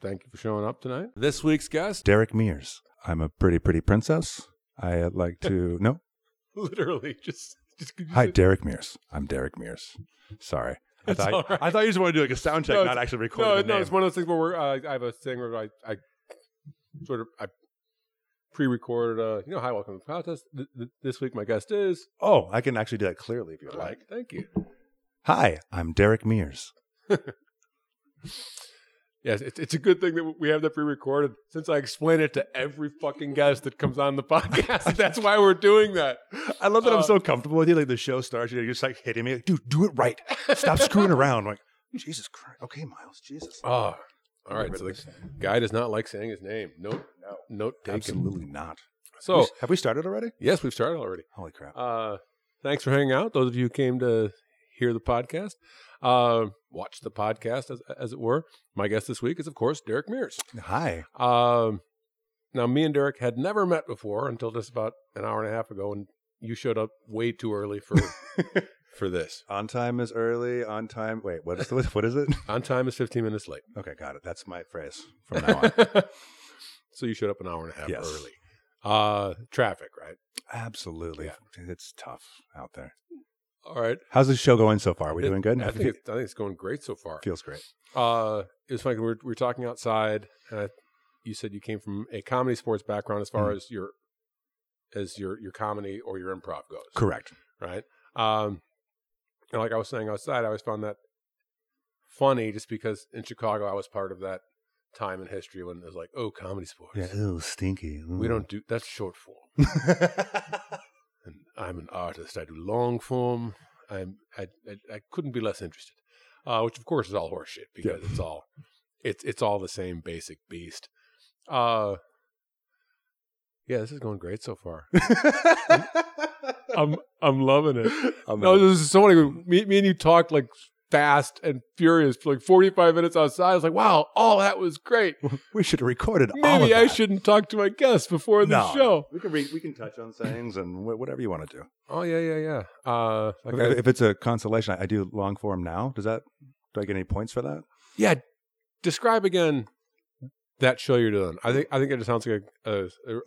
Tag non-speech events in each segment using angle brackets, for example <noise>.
Thank you for showing up tonight. This week's guest, Derek Mears. I'm a pretty, pretty princess. I like to. <laughs> No. literally just. just Hi, Derek Mears. I'm Derek Mears. Sorry. I It's thought, all right. I thought you just want to do like a sound check, No, not actually record No, the no, name. it's one of those things where we're, uh, I have a thing where I, I sort of I pre-recorded. Uh, you know, hi, welcome to the contest. Th- th- this week, my guest is Oh, I can actually do that clearly if you'd like. Thank you. Hi, I'm Derek Mears. <laughs> Yes, it's it's a good thing that we have that pre-recorded since I explain it to every fucking guest that comes on the <laughs> podcast. <laughs> That's why we're doing that. I love that Uh, I'm so comfortable with you. Like the show starts, you're just like hitting me, like, dude, do it right. Stop <laughs> screwing around. I'm like, Jesus Christ. Okay, Miles. Jesus. Oh, all right. So the guy does not like saying his name. Note, No, note taken. absolutely not. So have we started already? yes, we've started already. Holy crap. Uh, thanks for hanging out. Those of you who came to hear the podcast, uh, watch the podcast as, as it were. My guest this week is, of course, Derek Mears. Hi. Um, now, me and Derek had never met before until just about an hour and a half ago, and you showed up way too early for <laughs> for this. On time is early. On time. Wait, what is the, what is it? <laughs> On time is fifteen minutes late. Okay, got it. That's my phrase from now on. <laughs> so you showed up an hour and a half Yes. early. Uh, traffic, right? Absolutely. Yeah. It's tough out there. All right. How's the show going so far? Are we It- doing good? I think, it's, I think it's going great so far. feels great. Uh, it was funny. We were, we were talking outside, and I, you said you came from a ComedySportz background as far Mhm. as your as your your comedy or your improv goes, Correct. right? Um, and like I was saying outside, I always found that funny, just because in Chicago I was part of that time in history when it was like, oh, ComedySportz. Yeah. Ooh, stinky. We don't do that's short form. <laughs> and I'm an artist. I do long form. I'm I I, I couldn't be less interested. Uh, which of course is all horseshit because it's all it's it's all the same basic beast. Uh, yeah, this is going great so far. <laughs> I'm I'm loving it. I'm No, this is so funny. Me, me and you talked like fast and furious for like 45 minutes outside. I was like, wow, all that was great. <laughs> we should have recorded. all Maybe I shouldn't talk to my guests before the No. show. We can re- we can touch on things and wh- whatever you want to do. Oh yeah, yeah, yeah. Uh, like if, I- if it's a consolation, I, I do long form now. Does that? Do I get any points for that? yeah. Describe again that show you're doing. I think I think it just sounds like a a,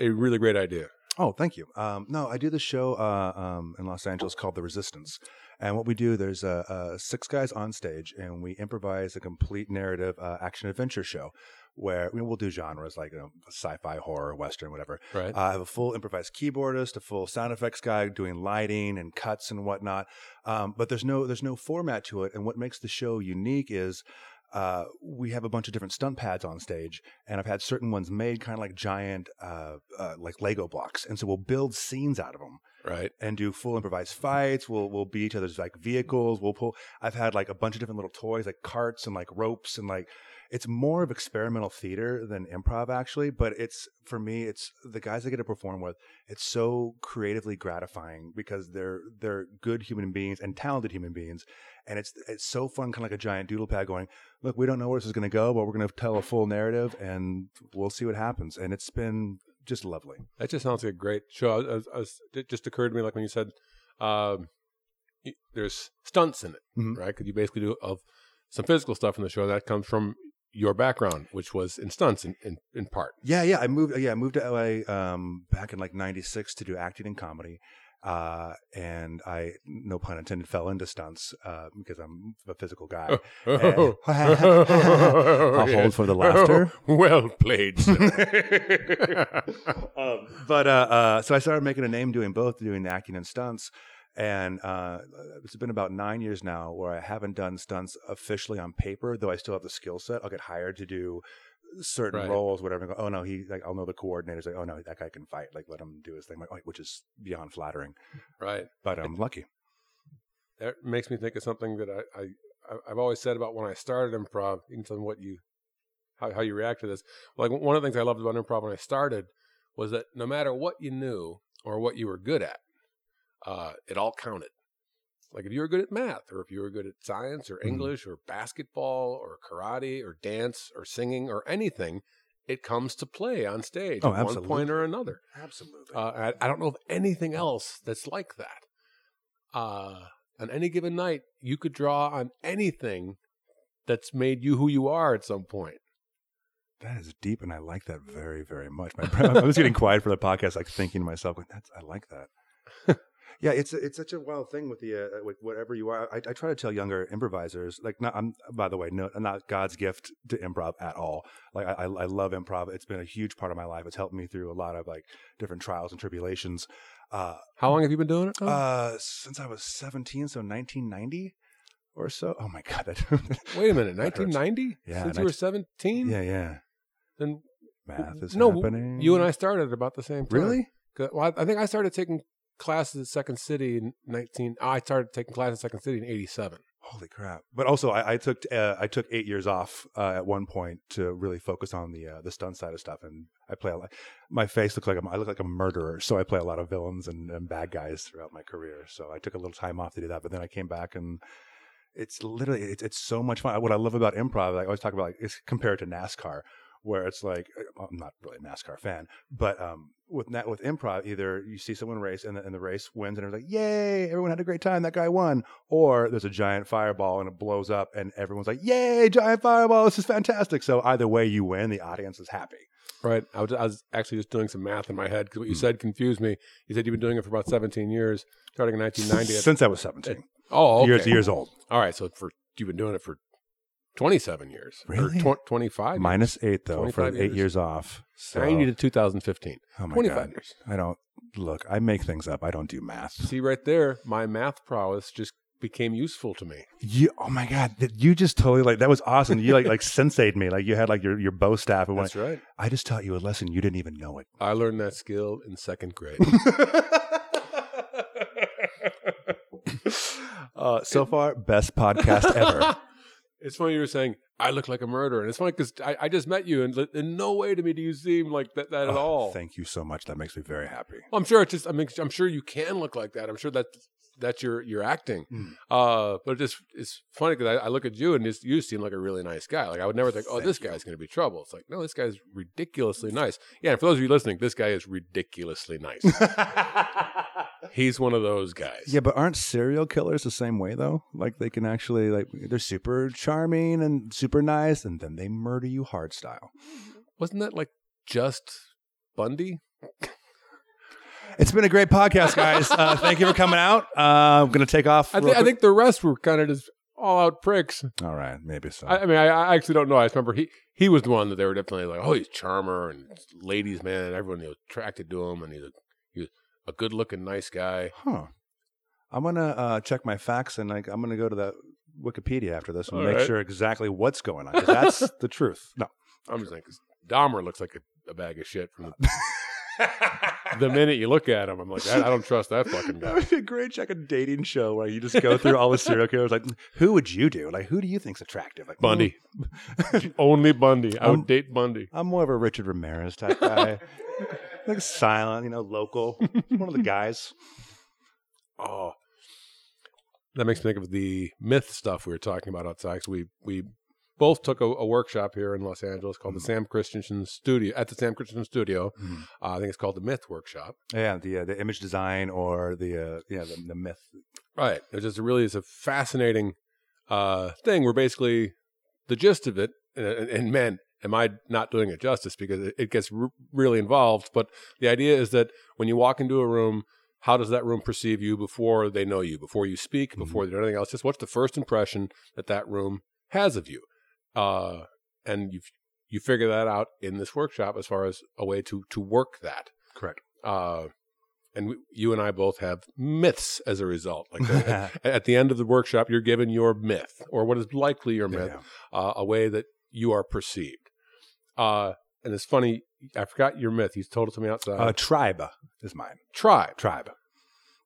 a really great idea. Oh, thank you. Um, no, I do this show uh, um, in Los Angeles called The Resistance. And what we do, there's uh, uh, six guys on stage, and we improvise a complete narrative uh, action adventure show where you know, we'll do genres like you know, sci-fi, horror, western, whatever. Right. Uh, I have a full improvised keyboardist, a full sound effects guy doing lighting and cuts and whatnot. Um, but there's no there's no format to it, and what makes the show unique is uh, we have a bunch of different stunt pads on stage, and I've had certain ones made kind of like giant, uh, uh, like Lego blocks, and so we'll build scenes out of them right. and do full improvised fights. We'll we'll be each other's like vehicles. We'll pull. I've had like a bunch of different little toys, like carts and like ropes, and like it's more of experimental theater than improv actually. But it's for me, it's the guys I get to perform with. It's so creatively gratifying because they're they're good human beings and talented human beings, and it's it's so fun, kind of like a giant doodle pad going. Look, we don't know where this is going to go, but we're going to tell a full narrative, and we'll see what happens. And it's been just lovely. That just sounds like a great show. I was, I it just occurred to me, like when you said um, there's stunts in it, Mhm. right? Because you basically do of some physical stuff in the show that comes from your background, which was in stunts in, in, in part. Yeah, yeah. I moved. Yeah, I moved to LA um, back in like '96 to do acting and comedy, uh, and I, no pun intended, fell into stunts uh, because I'm a physical guy. Oh, <laughs> I'll <laughs> hold for the laughter. <laughs> well played. um, but uh, uh, so I started making a name doing both, doing acting and stunts. And uh, it's been about nine years now where I haven't done stunts officially on paper, though I still have the skill set. I'll get hired to do certain Right. roles, whatever. and go, oh no, he like I'll know the coordinators. Like, oh no, that guy can fight. Like let him do his thing. Like, oh, which is beyond flattering, right. but I'm lucky. That makes me think of something that I, I I- I've always said about when I started improv. You can tell me what you how how you react to this. Like one of the things I loved about improv when I started was that no matter what you knew or what you were good at, uh, it all counted. Like if you were good at math, or if you were good at science, or Mhm. English, or basketball, or karate, or dance, or singing, or anything, it comes to play on stage Oh, at one point or another. Absolutely. Uh, I, I don't know of anything else that's like that. Uh, on any given night, you could draw on anything that's made you who you are at some point. That is deep, and I like that very, very much. My, I was getting <laughs> quiet for the podcast, like thinking to myself, like, "That's I like that." Yeah, it's it's such a wild thing with the uh, with whatever you are. I, I try to tell younger improvisers, like, not, I'm by the way, no, I'm not God's gift to improv at all. Like, I, I love improv. It's been a huge part of my life. It's helped me through a lot of like different trials and tribulations. Uh, How long have you been doing it? Oh. uh, since I was 17, so 1990 or so. Oh my god, <laughs> that Wait a minute, 1990? Yeah, Since you were 17? yeah, yeah. Then Math is no, happening. you and I started about the same time. really? Well, I think I started taking classes at Second City in 19. I started taking classes at Second City in 87. Holy crap! But also, I, I took uh, I took eight years off uh, at one point to really focus on the uh, the stunt side of stuff, and I play a lot. My face looks like I'm, I look like a murderer, so I play a lot of villains and, and bad guys throughout my career. So I took a little time off to do that, but then I came back and it's literally it's, it's so much fun. What I love about improv, I always talk about, like it's compared to NASCAR, where it's like uh, I'm not really a NASCAR fan, but um, with na- with improv, either you see someone race and the, and the race wins, and it's like, yay, everyone had a great time, that guy won, or there's a giant fireball and it blows up, and everyone's like, yay, giant fireball, this is fantastic. So either way you win, the audience is happy. Right. I was, I was actually just doing some math in my head because what you Hmm. said confused me. You said you've been doing it for about 17 years, starting in 1990. at- Since I was 17, oh, okay. years years old, All right. So for you've been doing it for 27 years. Really? Or tw- 25 years. minus eight though for 25 eight years. years off. So, 90 to 2015. oh my 25 God. years. I don't look. I make things up. I don't do math. See right there, my math prowess just became useful to me. You, oh my god, that you just totally like that was awesome. You like like <laughs> sensei'd me, like you had like your your bow staff and went. That's right. I just taught you a lesson you didn't even know it. I learned that skill in second grade. <laughs> <laughs> uh, so far, best podcast ever. It's funny you were saying I look like a murderer, and it's funny because I, I just met you, and in no way to me do you seem like that, that at Oh, all. Thank you so much. That makes me very happy. I'm sure it's just. I mean, I'm sure you can look like that. I'm sure that that's your your acting. Mm. Uh, but it just it's funny because I, I look at you and just, you seem like a really nice guy. Like I would never think, oh, Thank this you. guy's going to be trouble. It's like, no, this guy's ridiculously nice. Yeah, and for those of you listening, this guy is ridiculously nice. <laughs> He's one of those guys. yeah, but aren't serial killers the same way though? Like they can actually like they're super charming and super nice, and then they murder you hard style. Wasn't that like just Bundy? It's been a great podcast, guys. Uh, thank you for coming out. Uh, I'm gonna take off. I, thi- I think the rest were kind of just all out pricks. All right, maybe so. I, I mean, I, I actually don't know. I just remember he he was the one that they were definitely like, oh, he's charmer and ladies man, and everyone was attracted to him, and he's a he was a good looking, nice guy. Huh. I'm gonna uh, check my facts and like I'm gonna go to the Wikipedia after this and All make right. sure exactly what's going on. 'cause that's <laughs> the truth. No. I'm just saying, 'cause Dahmer looks like a, a bag of shit from the, <laughs> the minute you look at him. I'm like, I, I don't trust that fucking That guy. would be a great check a dating show where you just go through all the serial killers. Like, who would you do? Like, who do you think's attractive? Like Bundy, <laughs> only Bundy. I Um, would date Bundy. I'm more of a Richard Ramirez type guy. Like silent, you know, local. One of the <laughs> guys. Oh, that makes me think of the myth stuff we were talking about outside. 'cause we we both took a, a workshop here in Los Angeles called the Sam Christensen Studio at the Sam Christensen Studio. Mm. Uh, I think it's called the Myth Workshop. Yeah, the uh, the image design or the uh, yeah the, the myth. Right. It just really is a fascinating uh, thing where basically the gist of it, and, and, and man, am I not doing it justice because it, gets r- really involved. But the idea is that when you walk into a room, how does that room perceive you before they know you, before you speak, Mhm. before they do anything else? Just what's the first impression that that room has of you? Uh, and you you figure that out in this workshop as far as a way to to work that. Correct. Uh, and we, you and I both have myths as a result. Like <laughs> at, at the end of the workshop, you're given your myth or what is likely your myth, Yeah. uh, a way that you are perceived. Uh, and it's funny, I forgot your myth. You told it to me outside. Uh, tribe is mine. Tribe. tribe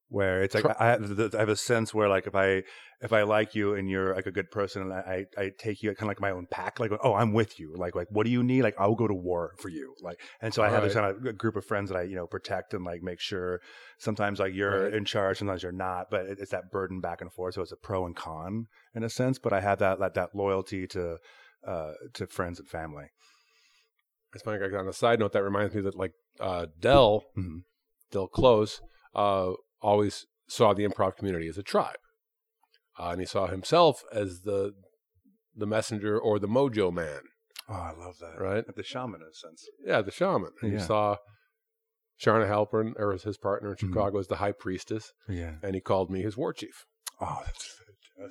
where it's like Tri- I, have, I have a sense where like if I if I like you and you're like a good person and I I, take you kind of like my own pack like oh I'm with you like like what do you need like I'll go to war for you like and so I have this kind of group of friends that I you know protect and like make sure sometimes like you're Right. in charge sometimes you're not but it, it's that burden back and forth so it's a pro and con in a sense but I have that that, that loyalty to uh to friends and family It's funny. like, On a side note, that reminds me that like uh, Del, Mhm. Del Close, uh, always saw the improv community as a tribe, uh, and he saw himself as the the messenger or the mojo man. Oh, I love that. right? The shaman in a sense. Yeah, the shaman. And Yeah. you saw Charna Halpern, or his partner in Mhm. Chicago, as the high priestess, Yeah. and he called me his war chief, Oh, that's.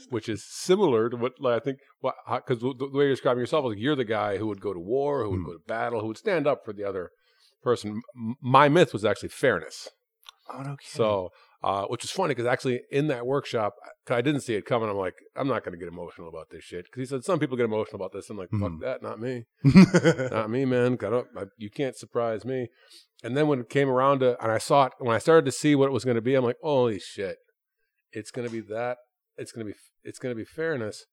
Which is similar to what like, I think. Because the, the way you're describing yourself, like you're the guy who would go to war, who would Mm. go to battle, who would stand up for the other person. M- my myth was actually fairness. Oh, no kidding. So, uh, which is funny because actually in that workshop, I didn't see it coming. I'm like, I'm not going to get emotional about this shit. Because he said some people get emotional about this. I'm like, fuck Mhm. that, not me, <laughs> not me, man. I don't, I, you can't surprise me. And then when it came around to, and I saw it, when I started to see what it was going to be, I'm like, holy shit, it's going to be that. It's going to be, it's going to be fairness.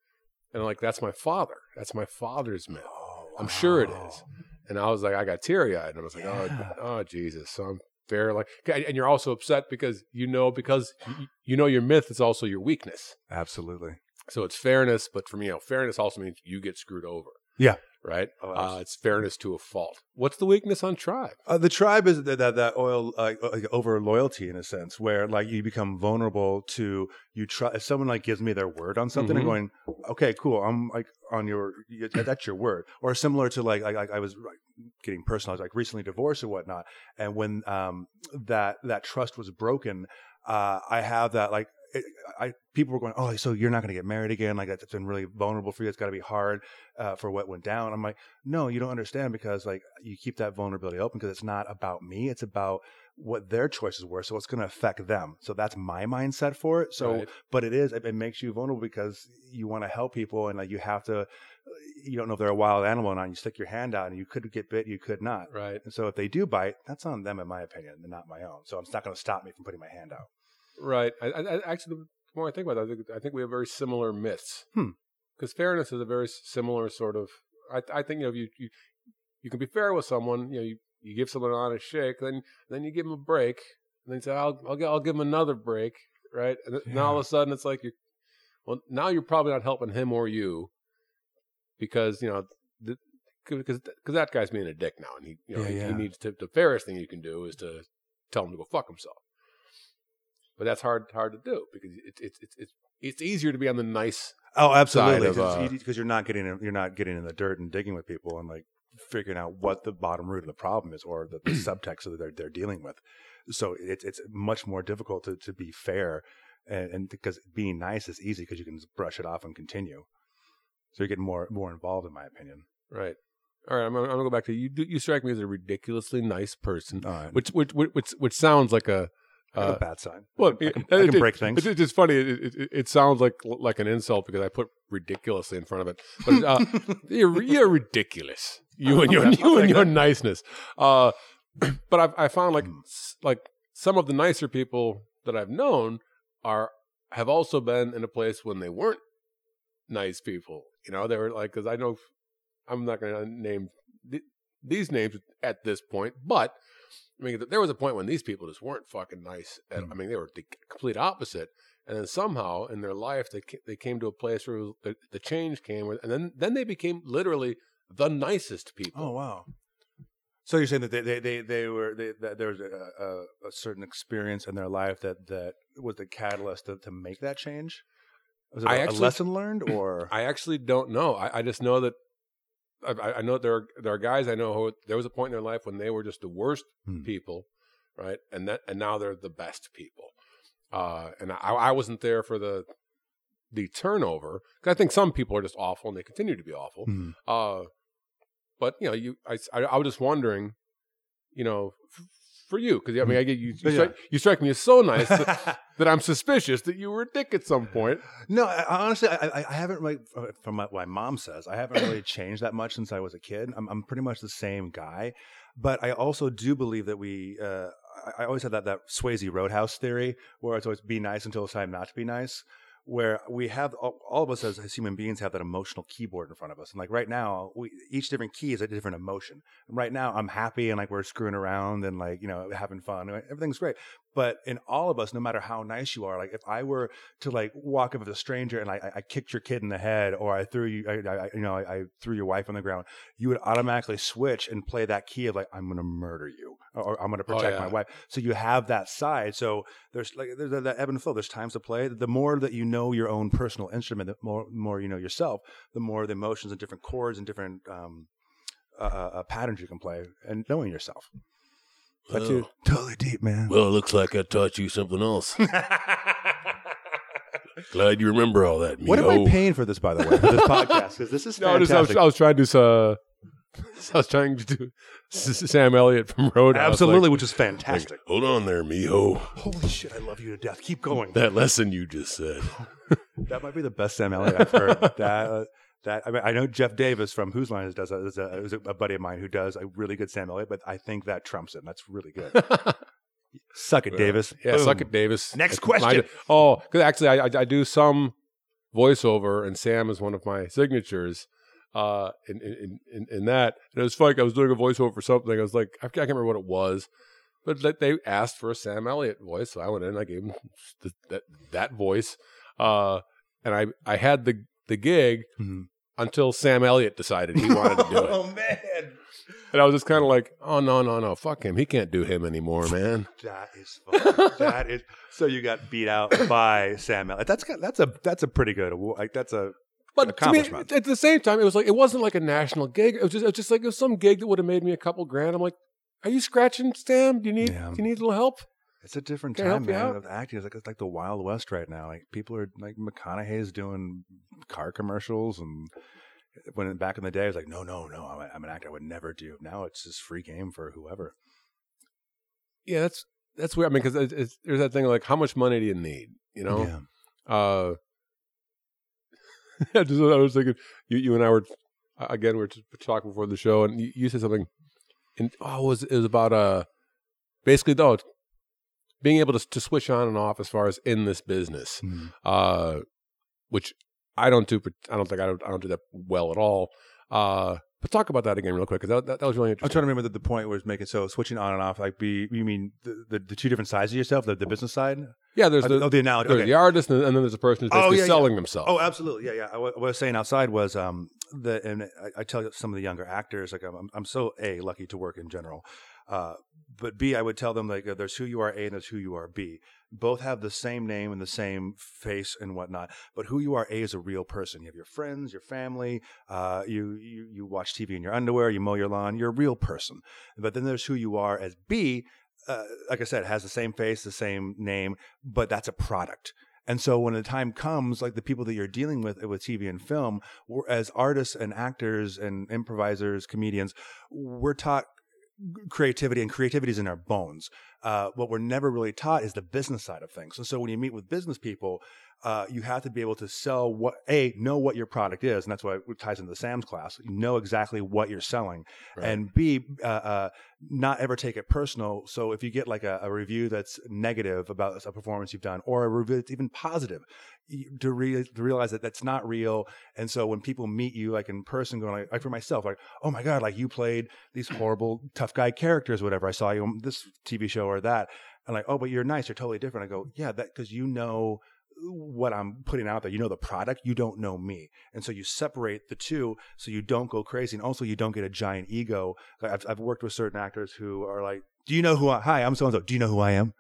And I'm like, that's my father. That's my father's myth. Oh, I'm sure it is. And I was like, I got teary eyed. And I was like, oh, Yeah. oh, oh, Jesus. So I'm fair. Like, and you're also upset because you know, because you, you know your myth is also your weakness. Absolutely. So it's fairness, but for me, you know, fairness also means you get screwed over. Yeah. Right. Oh, Uh, it's fairness to a fault. What's the weakness on tribe? Uh, the tribe is that that, that oil uh, like over loyalty in a sense, where like you become vulnerable to you. Try if someone like gives me their word on something, Mhm. and going, okay, cool, I'm like on your that's your word, or similar to like I was like, getting personal, I was like recently divorced or whatnot, and when um that that trust was broken, uh, I have that like. It, I people were going, oh, so you're not going to get married again? Like that's been really vulnerable for you. It's got to be hard uh, for what went down. I'm like, no, you don't understand because like you keep that vulnerability open because it's not about me. It's about what their choices were. So it's going to affect them. So that's my mindset for it. So, Right. but it is, it, it makes you vulnerable because you want to help people and like you have to, you don't know if they're a wild animal or not. You stick your hand out and you could get bit, you could not. Right. And so if they do bite, that's on them, in my opinion, and not my own. So it's not going to stop me from putting my hand out. Right. I, I, actually, the more I think about it, I think, I think we have very similar myths. Hmm. Because fairness is a very similar sort of. I, I think you know you, you you can be fair with someone. You know, you, you give someone an honest shake, then then you give them a break, and then you say, "I'll I'll, I'll give him another break," right? And then now all of a sudden it's like you, well, now you're probably not helping him or you, because you know. because because that guy's being a dick now, and he you know Yeah, he, yeah. he needs to. The fairest thing you can do is to tell him to go fuck himself. But that's hard hard to do because it's it's it's it's it's easier to be on the nice. Oh, absolutely. of, uh, Because you're not getting in, you're not getting in the dirt and digging with people and like figuring out what the bottom root of the problem is or the, the <clears throat> subtext that they're they're dealing with. So it's it's much more difficult to to be fair, and, and because being nice is easy because you can just brush it off and continue. So you're getting more more involved, in my opinion. Right. All right. I'm, I'm gonna go back to you. You strike me as a ridiculously nice person, right. which which which which, which sounds like a. a Uh, bad sign. well, I can, it- I can it- break things. It's, funny. It, it, it- it sounds like like an insult because I put ridiculously in front of it. But uh, <laughs> you're you're ridiculous. You and <laughs> your Okay, you and your that. niceness. Uh, <clears throat> but I I found like Mm. like some of the nicer people that I've known are have also been in a place when they weren't nice people. You know, they were like because I know I'm not going to name th- these names at this point, but I mean there was a point when these people just weren't fucking nice. At, Mm. I mean they were the complete opposite. And then somehow in their life they they came to a place where was- the, the change came, and then then they became literally the nicest people. Oh wow! So you're saying that they they they, they were they, that there was a, a, a certain experience in their life that that was the catalyst to, to make that change? Was it I a- actually- a lesson learned, or I actually don't know. I, I just know that I, I- know there are, there are guys I know who there was a point in their life when they were just the worst Hmm. people, right? And that and now they're the best people. Uh, and I, I wasn't there for the the turnover 'cause I think some people are just awful and they continue to be awful. Hmm. Uh, but you know, you I, I, I was just wondering, you know, f- for you because I mean, I get you. You, Yeah. strike, you strike me as so nice that, <laughs> that I'm suspicious that you were a dick at some point. no, I, I honestly, I, I- haven't really, from what my mom says, I haven't really <clears throat> changed that much since I was a kid. I'm, I'm pretty much the same guy, but I also do believe that we. Uh, I I always had that that Swayze Roadhouse theory, where it's always be nice until it's time not to be nice. Where we have all, of us as, as human beings have that emotional keyboard in front of us, and like right now, we each different key is a different emotion. And right now, I'm happy and like we're screwing around and like you know having fun, everything's great. But in all of us, no matter how nice you are, like if I were to like walk up with a stranger and I, I- I kicked your kid in the head, or I threw you, I, I, you know, I, I threw your wife on the ground, you would automatically switch and play that key of like I'm going to murder you, or, I'm going to protect my yeah. wife. So you have that side. So there's like there's that ebb and flow. There's times to play. The more that you know your own personal instrument, the more more you know yourself, the more the emotions and different chords and different um, uh, uh, patterns you can play and knowing yourself. But you- totally deep, man. Well, it looks like I taught you something else. <laughs> Glad you remember all that. what am Mio. I paying for this, by the way, for this <laughs> podcast? Because this is No, just, I, was, fantastic. I was trying to do. Uh, <laughs> I was trying to do S- S- Sam Elliott from Roadhouse. Absolutely, like, which is fantastic. Hold on there, Miho. Holy shit, I love you to death. Keep going. That lesson you just said. That might be the best Sam Elliott I've heard. that uh, that I mean, I know Jeff Davis from Whose Line Is does a, is a, is a buddy of mine who does a really good Sam Elliott, but I think that trumps it. and That's really good. <laughs> Suck it, Davis. yeah, suck it, Davis. Next question. my- oh, because actually, I, I I do some voiceover, and Sam is one of my signatures. Uh, in in in, in that, and it was funny. I was doing a voiceover for something. I was like, I can't remember what it was, but they asked for a Sam Elliott voice, so I went in. and I gave him the, that that voice. Uh, and I I had the the gig Mhm. until Sam Elliott decided he wanted to do <laughs> it. oh man, And I was just kind of like, oh no, no, no, fuck him. He can't do him anymore, man. <laughs> that is fun. that is. So you got beat out by Sam Elliott. That's that's a that's a pretty good award. Like that's a But to me, Accomplishment. at the same time, it was like it wasn't like a national gig. It was just, it was just like it was some gig that would have made me a couple grand. I'm like, are you scratching, Sam? Do you need Yeah. do you need a little help? It's a different Can I time, help you man. out? Of acting, it's like it's like the Wild West right now. Like people are like McConaughey's doing car commercials, and when back in the day, it was like, no, no, no, I'm, a, I'm an actor. I would never do. Now it's just free game for whoever. Yeah, that's that's weird. I mean, because it's, it's, there's that thing like, how much money do you need? You know, Yeah. uh, <laughs> I just I was thinking, you you and I were again we were just talking before the show, and you, you said something. And oh, it was it was about uh, basically though, being able to to switch on and off as far as in this business. Mhm. uh, which I don't do. I don't think I don't, I don't do that well at all. Uh, but talk about that again real quick because that, that, that was really interesting. I'm trying to remember the, the point was making. So switching on and off, like be you mean the, the, the two different sides of yourself, the, the business side, yeah, there's the, oh, the analogy. there's Okay. the artist, and, and then there's a person who's Oh, basically yeah, yeah. selling themselves. Oh, absolutely. Yeah, yeah. I, what I was saying outside was um the and I, I tell some of the younger actors like I'm I'm- I'm so a lucky to work in general, uh, but b I would tell them like uh, there's who you are A and there's who you are B. Both have the same name and the same face and whatnot, but who you are A is a real person. You have your friends, your family. Uh, you you you watch TV in your underwear. You mow your lawn. You're a real person. But then there's who you are as B. Uh, like I said, has the same face, the same name, but that's a product. And so when the time comes, like the people that you're dealing with with TV and film, as artists and actors and improvisers, comedians, we're taught creativity and creativity is in our bones. Uh, what we're never really taught is the business side of things. And so when you meet with business people, uh, you have to be able to sell what a know what your product is, and that's why it ties into the Sam's class. You know exactly what you're selling, Right. and b uh, uh, not ever take it personal. So if you get like a, a review that's negative about a performance you've done, or a review that's even positive, you- to, re- to realize that that's not real. And so when people meet you like in person, going like, like for myself, like oh my god, like you played these horrible tough guy characters, whatever. I saw you on this TV show or that, and like oh, but you're nice, you're totally different. I go yeah, that because you know what I'm putting out there. You know the product, you don't know me. And so you separate the two so you don't go crazy. And also you don't get a giant ego. I've, I've worked with certain actors who are like, Do you know who I hi, I'm so and so. Do you know who I am?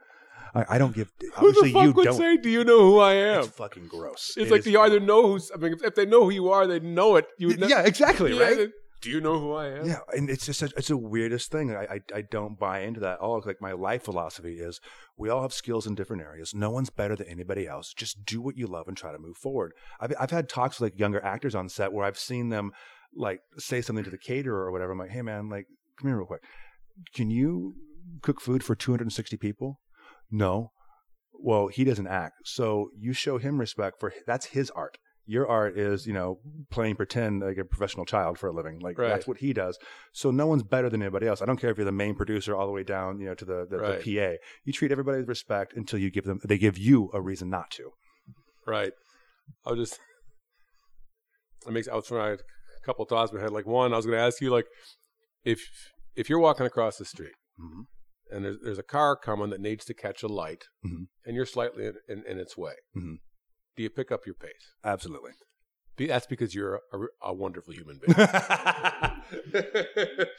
I, I don't give Who the fuck you would don't say, "Do you know who I am?" it's fucking gross. It's It like is you either know who's. I mean, if, if they know who you are, they know it. You would know, yeah, exactly, <laughs> Yeah, right? they- Do you know who I am? Yeah, and it's just a, it's the weirdest thing. I, I I don't buy into that at all. Like my life philosophy is, we all have skills in different areas. No one's better than anybody else. Just do what you love and try to move forward. I've I've had talks with like younger actors on set where I've seen them like say something to the caterer or whatever. I'm like, hey man, like come here real quick. Can you cook food for 260 people? No. Well, he doesn't act, so you show him respect for that's his art. Your art is, you know, playing pretend like a professional child for a living. Like Right. that's what he does. So no one's better than anybody else. I don't care if you're the main producer all the way down, you know, to the, the, Right. the PA. You treat everybody with respect until you give them they give you a reason not to. Right. I was just. It makes. I was trying a couple of thoughts in my head. Like one, I was going to ask you, like, if if you're walking across the street Mhm. and there's there's a car coming that needs to catch a light, Mhm. and you're slightly in, in, in its way, Mhm. Do you pick up your pace? Absolutely. Be- That's because you're a, a wonderful human <laughs> being.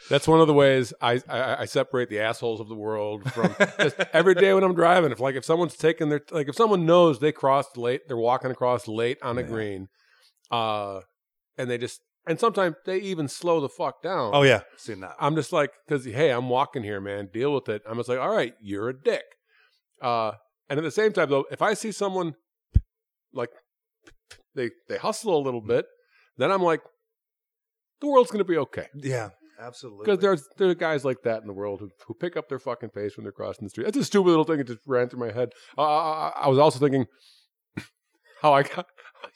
That's one of the ways I, I I separate the assholes of the world from just every day when I'm driving. If like if someone's taking their like if someone knows they crossed late, they're walking across late on a Yeah. green, uh, and they just and sometimes they even slow the fuck down. Oh yeah, seen that. I'm just like, because hey, I'm walking here, man. Deal with it. I'm just like, all right, you're a dick. Uh, and at the same time, though, if I see someone like they they hustle a little bit, then I'm like, the world's gonna be okay. Yeah, absolutely. Because there's there are guys like that in the world who, who pick up their fucking pace when they're crossing the street. That's a stupid little thing that just ran through my head. Uh, I, I was also thinking <laughs> how I got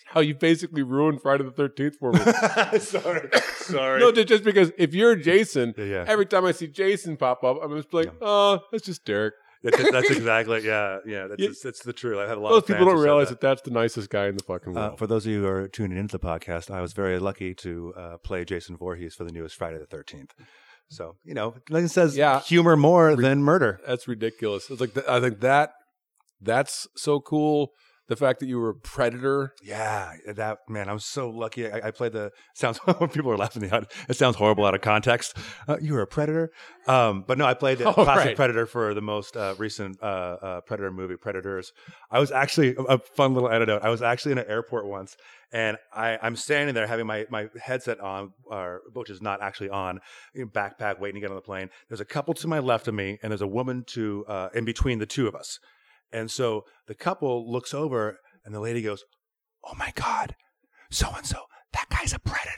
how you basically ruined Friday the Thirteenth for me. <laughs> sorry, sorry. no, ju- just because if you're Jason, yeah, yeah. every time I see Jason pop up, I'm just like, Yeah. oh, that's just Derek. That's, that's <laughs> exactly yeah, yeah. That's Yeah. that's the truth. I've had a lot. Those of people don't realize that. that. that's the nicest guy in the fucking Uh, world. for those of you who are tuning into the podcast, I was very lucky to uh, play Jason Voorhees for the newest Friday the Thirteenth. So you know, like it says, Yeah. humor more than murder. that's ridiculous. It's like th- I think that that's so cool. The fact that you were a predator. Yeah, that man, I'm so lucky. I, I played the sounds. when <laughs> people are laughing. It sounds horrible out of context. Uh, you were a predator, um, but no, I played the <laughs> Oh, classic right. predator for the most uh, recent uh, uh, predator movie, Predators. I was actually a fun little anecdote. I was actually in an airport once, and I, I'm standing there having my my headset on, or, which is not actually on, backpack, waiting to get on the plane. There's a couple to my left of me, and there's a woman to uh, in between the two of us. And so the couple looks over and the lady goes, Oh my God, so and so, that guy's a predator.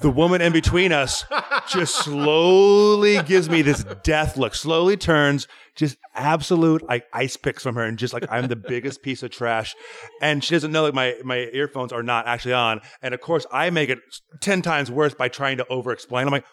the woman in between us just slowly gives me this death look, slowly turns, just absolute like ice picks from her, and just like I'm the biggest piece of trash. And she doesn't know that my, my earphones are not actually on. And of course, I make it 10 times worse by trying to over explain. I'm like,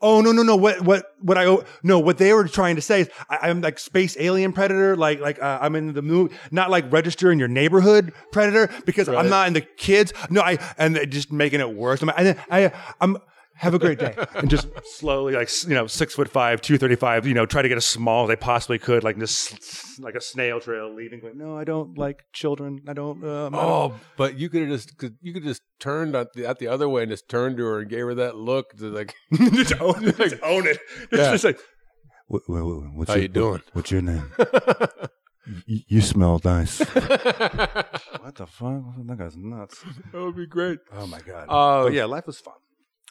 Oh no no no! What what what I no what they were trying to say is I, I'm like space alien predator like like uh, I'm in the movie not like register in your neighborhood predator because Right. I'm not in the kids no I and just making it worse. I'm, and then I I'm have a great day <laughs> and just slowly like you know six foot five two thirty five you know try to get as small as I possibly could like just like a snail trail leaving. Like, no, I don't like children. I don't. Um, I don't- Oh, but you could have just could- you could just turned at the, at the other way and just turned to her and gave her that look. To like, <laughs> just own it. Just own it. <laughs> Yeah. just like, what, what, what- what's How your, you doing? What's your name? Y- you smell nice. what the fuck? That guy's nuts. That would be great. Oh my god. Uh, but yeah, life was fun.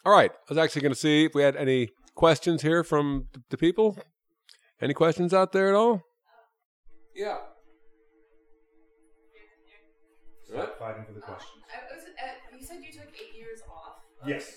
All right, I was actually going to see if we had any questions here from the people. Any questions out there at all? Yeah. Fighting for the questions. I was, uh, you said you took eight years off. of Yes.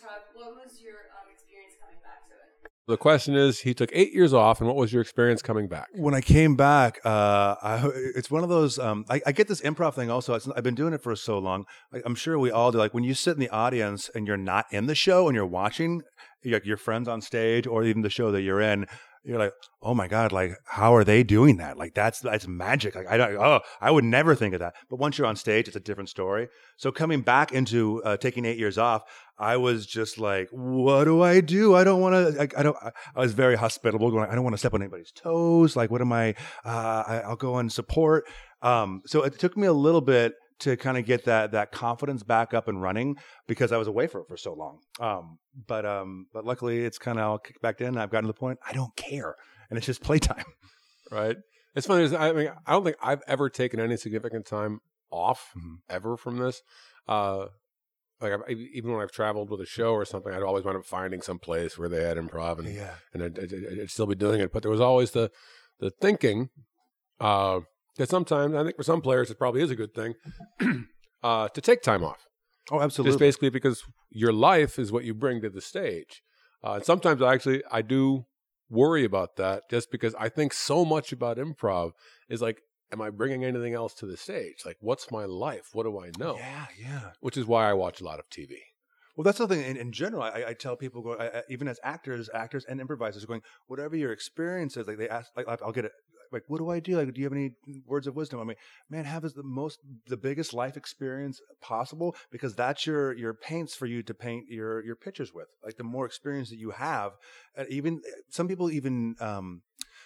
The question is, he took eight years off, and what was your experience coming back? When I came back, uh, I, it's one of those. Um, I, I get this improv thing also. It's, I've been doing it for so long. Like, I'm sure we all do. Like when you sit in the audience and you're not in the show and you're watching, like your friends on stage or even the show that you're in. You're like, oh my god, like how are they doing that? Like that's that's magic. Like I don't, oh, I would never think of that. But once you're on stage, it's a different story. So coming back into uh, taking eight years off, I was just like, what do I do? I don't want to. I, I don't. I, was very hospitable, going. I don't want to step on anybody's toes. Like, what am I? Uh, I I'll go and support. Um, so it took me a little bit to kind of get that that confidence back up and running because I was away for it for so long. Um, but um, but luckily it's kind of all kicked back in. I've gotten to the point I don't care, and it's just playtime. <laughs> Right? It's funny. I mean, I don't think I've ever taken any significant time off Mhm. ever from this. Uh, like I've, even when I've traveled with a show or something, I'd always wind up finding some place where they had improv, and Yeah, and I'd, I'd, I'd still be doing it. But there was always the the thinking uh, that sometimes I think for some players it probably is a good thing <clears throat> uh, to take time off, oh, absolutely. just basically because your life is what you bring to the stage. Uh, and sometimes I actually I do worry about that just because I think so much about improv is like, am I bringing anything else to the stage? Like, what's my life? What do I know? Yeah, yeah. Which is why I watch a lot of TV. Well, that's the thing. In, in general, I, I tell people, go, I, even as actors, actors and improvisers, going, whatever your experience is, like they ask, like I'll get it, like, what do I do? Like, do you have any words of wisdom? I mean, man, have the most, the biggest life experience possible because that's your your paints for you to paint your your pictures with. Like, the more experience that you have, even some people even. um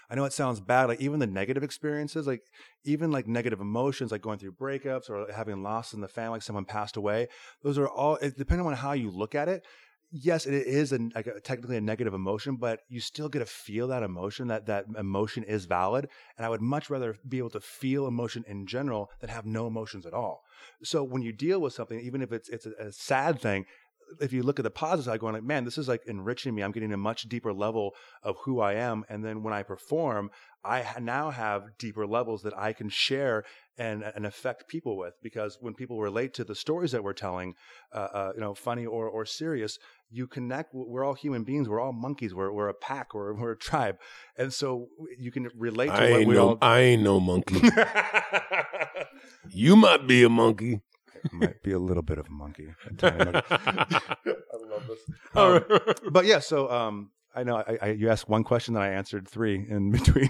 I know it sounds bad, like even the negative experiences, like even like negative emotions, like going through breakups or having loss in the family, like someone passed away those are all it- depending on how you look at it yes it is a, like a, technically a negative emotion but you still get to feel that emotion that that emotion is valid and i would much rather be able to feel emotion in general than have no emotions at all. So when you deal with something even if it's it's a, a sad thing if you look at the positive side, going like, man, this is like enriching me. I'm getting a much deeper level of who I am. And then when I perform, I now have deeper levels that I can share and, and affect people with. Because when people relate to the stories that we're telling, uh, uh, you know, funny or, or serious, you connect. We're all human beings. We're all monkeys. We're, we're a pack. We're, we're a tribe. And so you can relate to I what we no, all. I ain't no monkey. <laughs> you might be a monkey. Might be a little bit of a monkey. monkey. <laughs> I love this. Um, but yeah, so um, I know I, I, you asked one question, then I answered three in between.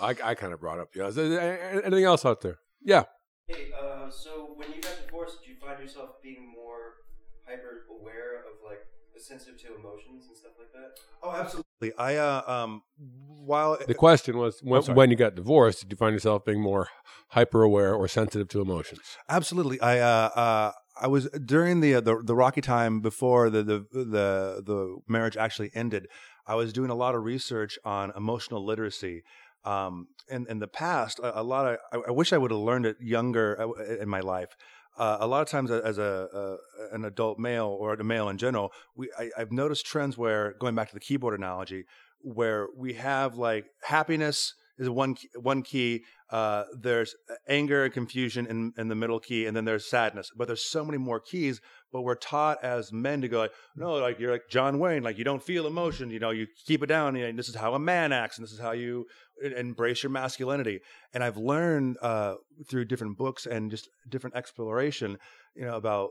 I, I kind of brought up. Yeah. Is there anything else out there? Yeah. Hey, uh, so when you got divorced, did you find yourself being more hyper aware of like sensitive to emotions and stuff like that? Oh, absolutely. I uh, um, while The question was when, when you got divorced, did you find yourself being more hyper aware or sensitive to emotions? Absolutely. I uh, uh, I was during the, uh, the the rocky time before the, the the the marriage actually ended. I was doing a lot of research on emotional literacy. Um, in in the past, a, a lot of I, I wish I would have learned it younger uh, in my life. Uh, a lot of times, as a, a an adult male or a male in general, we I, I've noticed trends where going back to the keyboard analogy, where we have like happiness is one one key. Uh, there's anger and confusion in, in the middle key, and then there's sadness. But there's so many more keys. But we're taught as men to go like, no, like you're like John Wayne, like you don't feel emotion. You know, you keep it down. And this is how a man acts, and this is how you embrace your masculinity. And I've learned uh, through different books and just different exploration, you know, about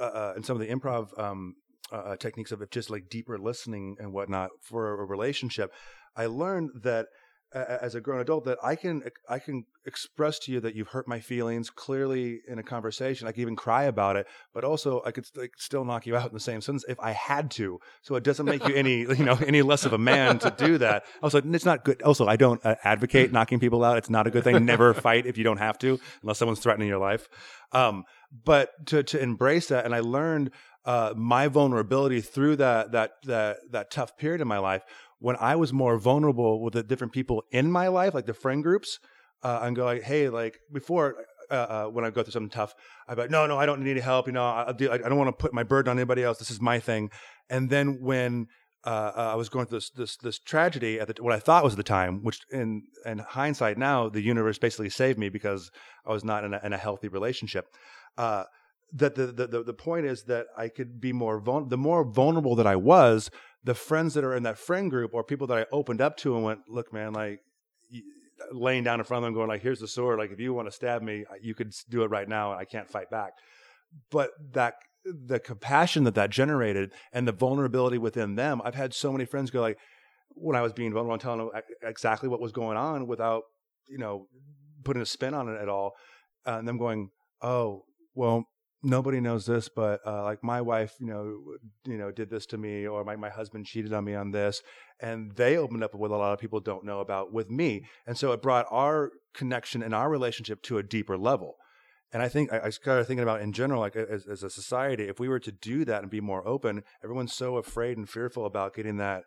uh, uh, and some of the improv um, uh, techniques of just like deeper listening and whatnot for a relationship. I learned that as a grown adult that I can I can express to you that you've hurt my feelings clearly in a conversation. I can even cry about it, but also I could like, still knock you out in the same sentence if I had to. So it doesn't make you any <laughs> you know any less of a man to do that. Also, it's not good. Also, I don't uh, advocate knocking people out. It's not a good thing. Never <laughs> fight if you don't have to, unless someone's threatening your life. Um, but to to embrace that, and I learned uh, my vulnerability through that that that that tough period in my life when I was more vulnerable with the different people in my life, like the friend groups, uh, and go like, hey, like before. Uh, uh, when I go through something tough, I'm like, no, no, I don't need any help. You know, I, do, I, don't want to put my burden on anybody else. This is my thing. And then when uh, uh, I was going through this this this tragedy at the, what I thought was the time, which in in hindsight now, the universe basically saved me because I was not in a, in a healthy relationship. Uh, that the the the point is that I could be more vulnerable. the more vulnerable that I was, the friends that are in that friend group or people that I opened up to and went, look, man, like laying down in front of them, going like, here's the sword. Like if you want to stab me, you could do it right now, and I can't fight back. But that the compassion that that generated and the vulnerability within them, I've had so many friends go like, when I was being vulnerable and telling them exactly what was going on without you know putting a spin on it at all, uh, and them going, oh, well nobody knows this, but uh, like my wife, you know, you know, did this to me, or my my husband cheated on me on this, and they opened up what a lot of people don't know about with me, and so it brought our connection and our relationship to a deeper level. And I think I, I started thinking about in general, like as, as a society, if we were to do that and be more open, everyone's so afraid and fearful about getting that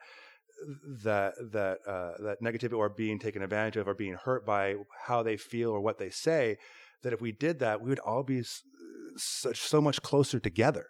that that uh, that negativity or being taken advantage of or being hurt by how they feel or what they say. That if we did that, we would all be such so much closer together.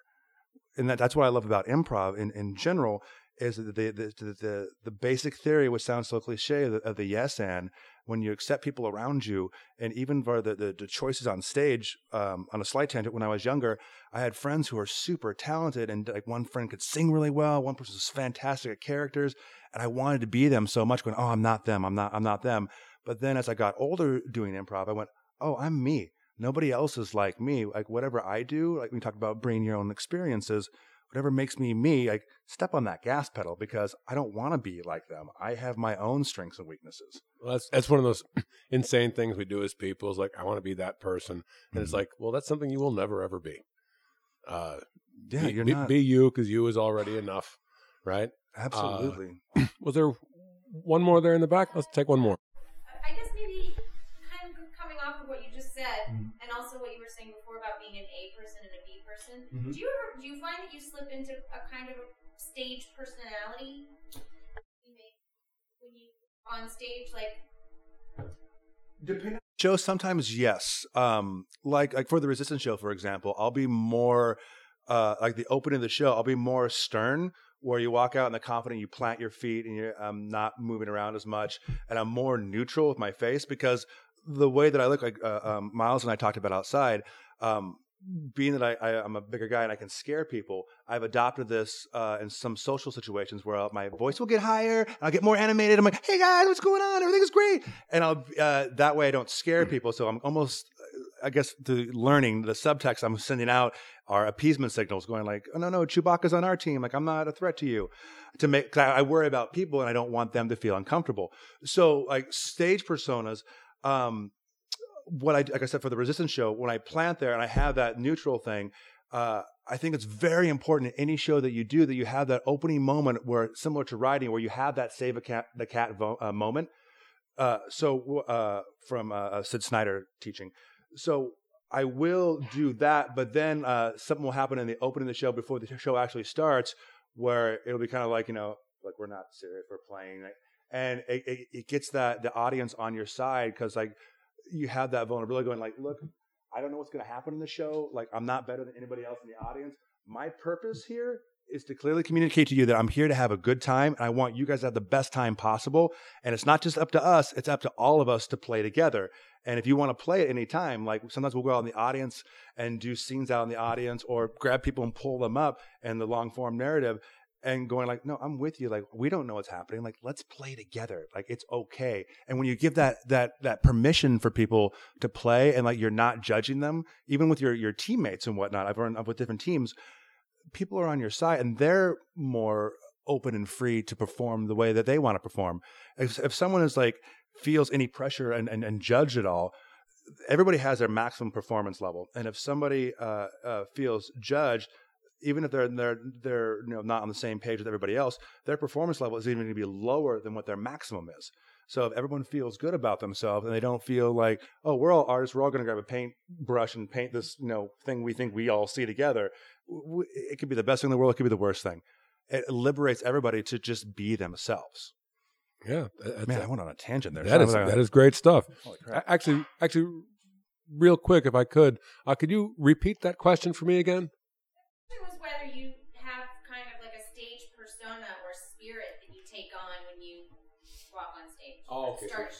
And that, that's what I love about improv in, in general is the, the, the, the basic theory, which sounds so cliche, of the, of the yes and, when you accept people around you, and even for the, the, the choices on stage, um, on a slight tangent, when I was younger, I had friends who were super talented, and like one friend could sing really well, one person was fantastic at characters, and I wanted to be them so much. Going, oh, I'm not them, I'm not, I'm not them. But then as I got older doing improv, I went, oh, I'm me. Nobody else is like me. Like whatever I do, like we talked about bringing your own experiences, whatever makes me me, like step on that gas pedal because I don't want to be like them. I have my own strengths and weaknesses. Well, that's that's one of those <clears throat> insane things we do as people. Is like I want to be that person, and it's Mhm. like, well, that's something you will never ever be. Uh, Yeah, be, you're be, not be you because you is already enough, right? absolutely. <clears throat> Was there one more there in the back? Let's take one more. I guess maybe kind of coming off of what you just said, Mhm. and also what you were saying before about being an A person and a B person. Mhm. Do you ever do you find that you slip into a kind of a stage personality? When you on stage, like show sometimes yes um like like for the resistance show for example i'll be more uh, like the opening of the show, I'll be more stern. Where you walk out in the confident, you plant your feet, and you're um, not moving around as much, and I'm more neutral with my face because the way that I look, like uh, um, Miles and I talked about outside, um, being that I, I, I'm a bigger guy and I can scare people, I've adopted this uh, in some social situations where my voice will get higher, and I'll get more animated. I'm like, "Hey guys, what's going on? Everything is great," and I'll uh, that way I don't scare people. So I'm almost, I guess, the learning the subtext I'm sending out are appeasement signals, going like, "Oh no, no, Chewbacca's on our team. Like I'm not a threat to you." To make, 'cause I I worry about people and I don't want them to feel uncomfortable. So like stage personas. Um, what I like I said for the resistance show, when I plant there and I have that neutral thing, uh, I think it's very important in any show that you do that you have that opening moment where similar to writing, where you have that save a cat the cat vo- uh, moment. Uh, so uh, from uh, Sid Snyder teaching, so I will do that, but then uh, something will happen in the opening of the show before the show actually starts, where it'll be kind of like you know, like we're not serious, we're playing, like, and it, it, it gets that the audience on your side because like you have that vulnerability going like, look, I don't know what's going to happen in the show. Like, I'm not better than anybody else in the audience. My purpose here is to clearly communicate to you that I'm here to have a good time and I want you guys to have the best time possible. And it's not just up to us, it's up to all of us to play together. And if you want to play at any time, like sometimes we'll go out in the audience and do scenes out in the audience or grab people and pull them up in the long form narrative and going like, no, I'm with you. Like, we don't know what's happening. Like, let's play together. Like, it's okay. And when you give that that that permission for people to play and like you're not judging them, even with your your teammates and whatnot. I've run up with different teams. People are on your side and they're more open and free to perform the way that they want to perform. If, if someone is like feels any pressure and, and, and judged at all, everybody has their maximum performance level. And if somebody uh, uh, feels judged, even if they're they're they're you know not on the same page with everybody else, their performance level is even going to be lower than what their maximum is. So if everyone feels good about themselves and they don't feel like, oh, we're all artists, we're all going to grab a paint brush and paint this you know thing we think we all see together, it could be the best thing in the world, it could be the worst thing. It liberates everybody to just be themselves. Yeah, Man, I went on a tangent there. that is that is great stuff. A- Actually, actually, real quick, if I could, uh, could you repeat that question for me again? It was whether you have kind of like a stage persona or spirit that you take on when you walk on stage. Oh, okay, Start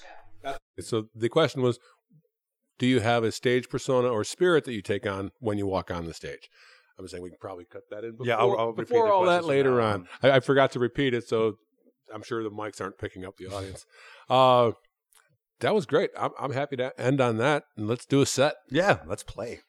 a show. So the question was, do you have a stage persona or spirit that you take on when you walk on the stage? I'm saying we can probably cut that in before, Yeah, I'll- I'll repeat before the all that later now on. on. I, I forgot to repeat it, so I'm sure the mics aren't picking up the audience. uh, that was great. I'm, I'm happy to end on that, and let's do a set. Yeah, let's play.